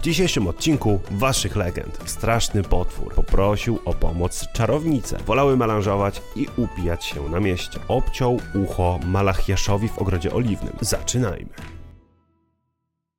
W dzisiejszym odcinku Waszych legend straszny potwór poprosił o pomoc czarownicę. Wolały melanżować i upijać się na mieście. Obciął ucho Malachiaszowi w ogrodzie oliwnym. Zaczynajmy.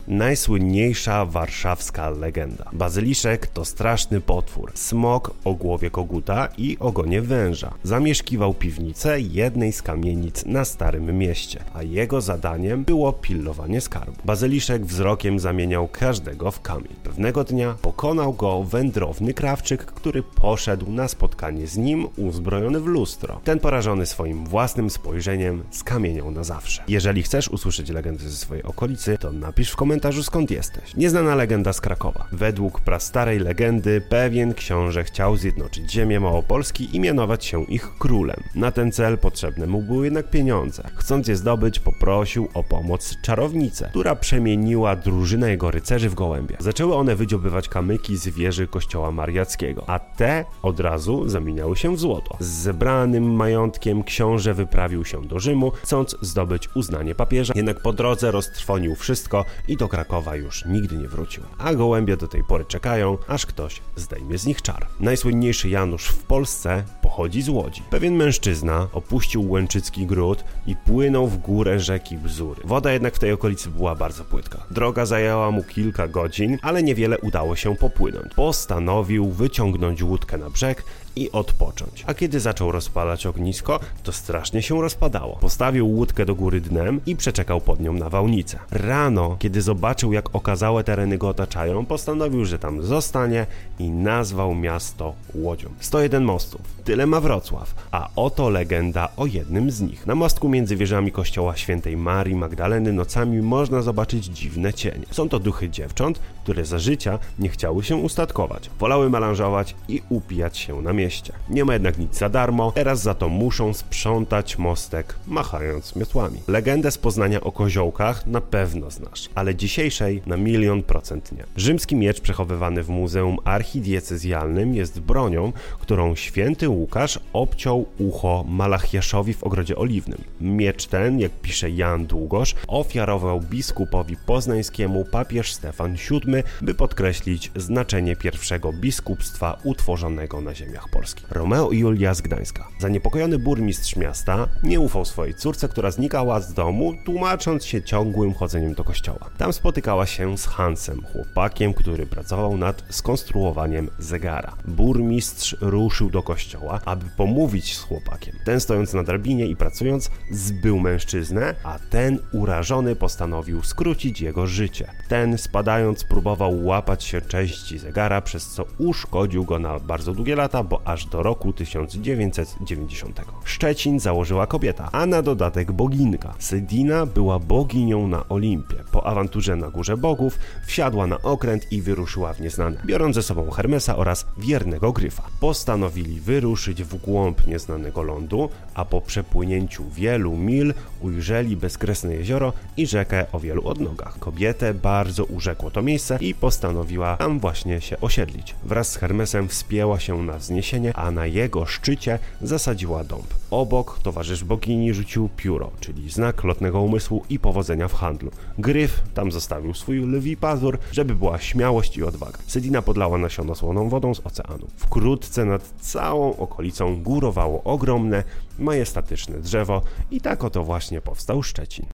Najsłynniejsza warszawska legenda. Bazyliszek to straszny potwór. Smok o głowie koguta i ogonie węża. Zamieszkiwał piwnicę jednej z kamienic na Starym Mieście, a jego zadaniem było pilnowanie skarbu. Bazyliszek wzrokiem zamieniał każdego w kamień. Pewnego dnia pokonał go wędrowny krawczyk, który poszedł na spotkanie z nim uzbrojony w lustro. Ten porażony swoim własnym spojrzeniem skamieniał na zawsze. Jeżeli chcesz usłyszeć legendy ze swojej okolicy, to napisz w komentarzu komentarzu skąd jesteś. Nieznana legenda z Krakowa. Według prastarej legendy pewien książę chciał zjednoczyć ziemię Małopolski i mianować się ich królem. Na ten cel potrzebne mu były jednak pieniądze. Chcąc je zdobyć, poprosił o pomoc czarownicę, która przemieniła drużynę jego rycerzy w gołębie. Zaczęły one wydziobywać kamyki z wieży kościoła mariackiego, a te od razu zamieniały się w złoto. Z zebranym majątkiem książę wyprawił się do Rzymu, chcąc zdobyć uznanie papieża, jednak po drodze roztrwonił wszystko i do Krakowa już nigdy nie wrócił. A gołębie do tej pory czekają, aż ktoś zdejmie z nich czar. Najsłynniejszy Janusz w Polsce pochodzi z Łodzi. Pewien mężczyzna opuścił Łęczycki Gród i płynął w górę rzeki Bzury. Woda jednak w tej okolicy była bardzo płytka. Droga zajęła mu kilka godzin, ale niewiele udało się popłynąć. Postanowił wyciągnąć łódkę na brzeg i odpocząć. A kiedy zaczął rozpalać ognisko, to strasznie się rozpadało. Postawił łódkę do góry dnem i przeczekał pod nią nawałnicę. Rano, kiedy zobaczył jak okazałe tereny go otaczają, postanowił, że tam zostanie i nazwał miasto Łodzią. 101 mostów. Tyle ma Wrocław. A oto legenda o jednym z nich. Na mostku między wieżami kościoła świętej Marii Magdaleny nocami można zobaczyć dziwne cienie. Są to duchy dziewcząt, które za życia nie chciały się ustatkować. Wolały melanżować i upijać się na mieście. Nie ma jednak nic za darmo, teraz za to muszą sprzątać mostek, machając miotłami. Legendę z Poznania o koziołkach na pewno znasz, ale dzisiejszej na milion procent nie. Rzymski miecz przechowywany w Muzeum Archidiecezjalnym jest bronią, którą święty Łukasz obciął ucho Malachiaszowi w Ogrodzie Oliwnym. Miecz ten, jak pisze Jan Długosz, ofiarował biskupowi poznańskiemu papież Stefan VII, by podkreślić znaczenie pierwszego biskupstwa utworzonego na ziemiach Polski. Romeo i Julia z Gdańska. Zaniepokojony burmistrz miasta nie ufał swojej córce, która znikała z domu, tłumacząc się ciągłym chodzeniem do kościoła. Tam spotykała się z Hansem, chłopakiem, który pracował nad skonstruowaniem zegara. Burmistrz ruszył do kościoła, aby pomówić z chłopakiem. Ten stojąc na drabinie i pracując, zbył mężczyznę, a ten urażony postanowił skrócić jego życie. Ten spadając próbował łapać się części zegara, przez co uszkodził go na bardzo długie lata, bo aż do roku 1990. Szczecin założyła kobieta, a na dodatek boginka. Sydina była boginią na Olimpie. Po awanturze na Górze Bogów wsiadła na okręt i wyruszyła w nieznane, biorąc ze sobą Hermesa oraz wiernego Gryfa. Postanowili wyruszyć w głąb nieznanego lądu, a po przepłynięciu wielu mil ujrzeli bezkresne jezioro i rzekę o wielu odnogach. Kobietę bardzo urzekło to miejsce i postanowiła tam właśnie się osiedlić. Wraz z Hermesem wspięła się na wzniesienie, a na jego szczycie zasadziła dąb. Obok towarzysz bogini rzucił pióro, czyli znak lotnego umysłu i powodzenia w handlu. Gryf tam zostawił swój lwi pazur, żeby była śmiałość i odwaga. Sedina podlała nasiono słoną wodą z oceanu. Wkrótce nad całą okolicą górowało ogromne, majestatyczne drzewo i tak oto właśnie powstał Szczecin.